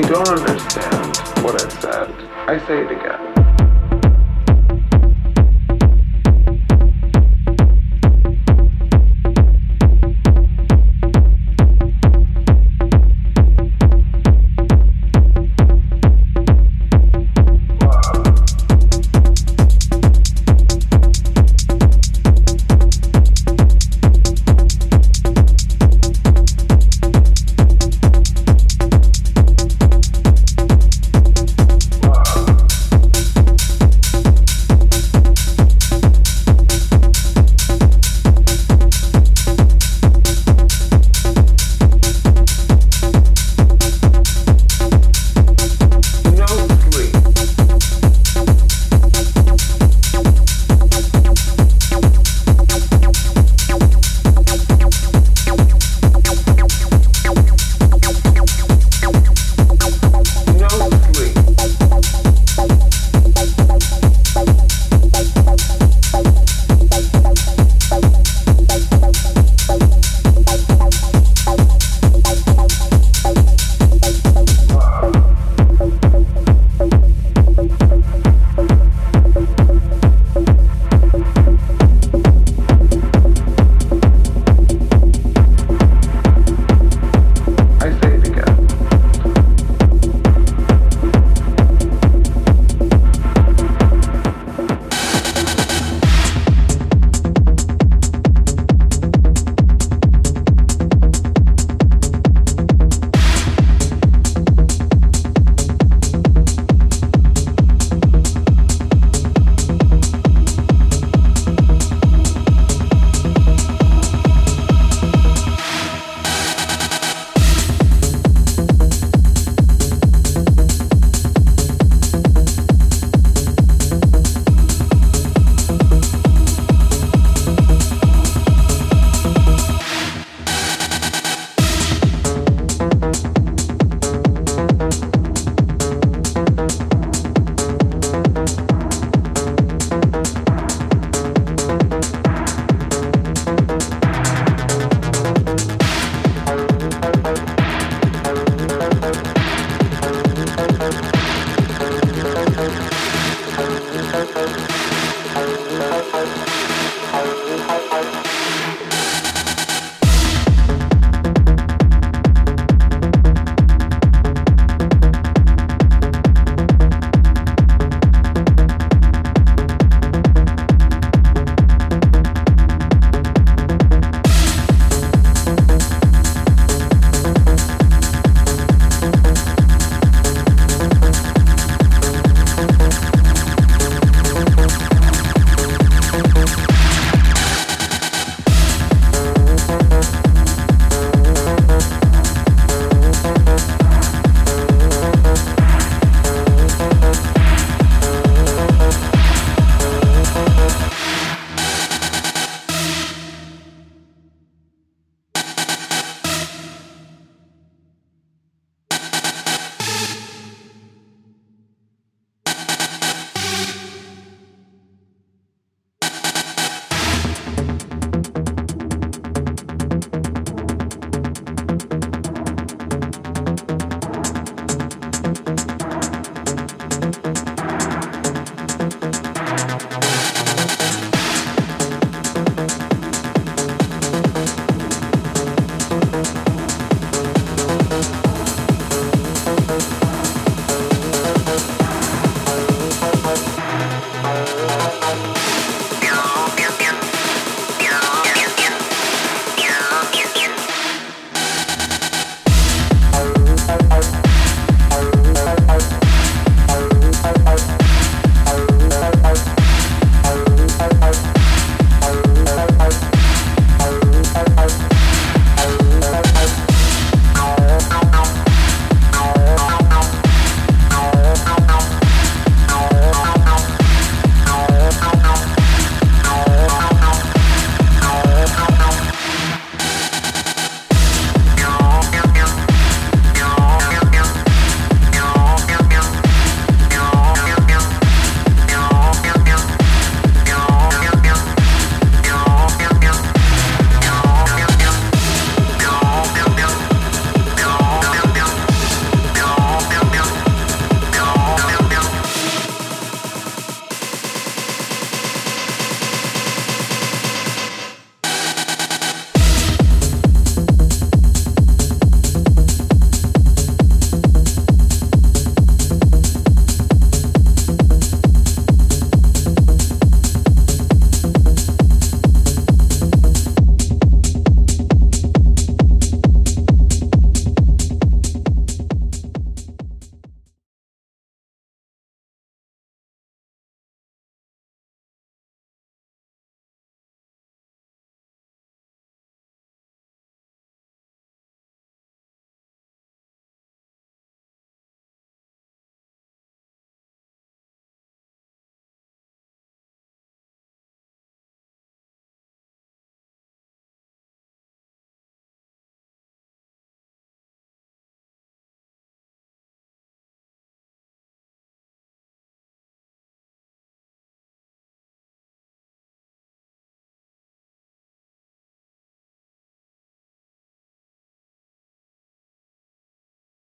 You don't understand what I said, I say it again.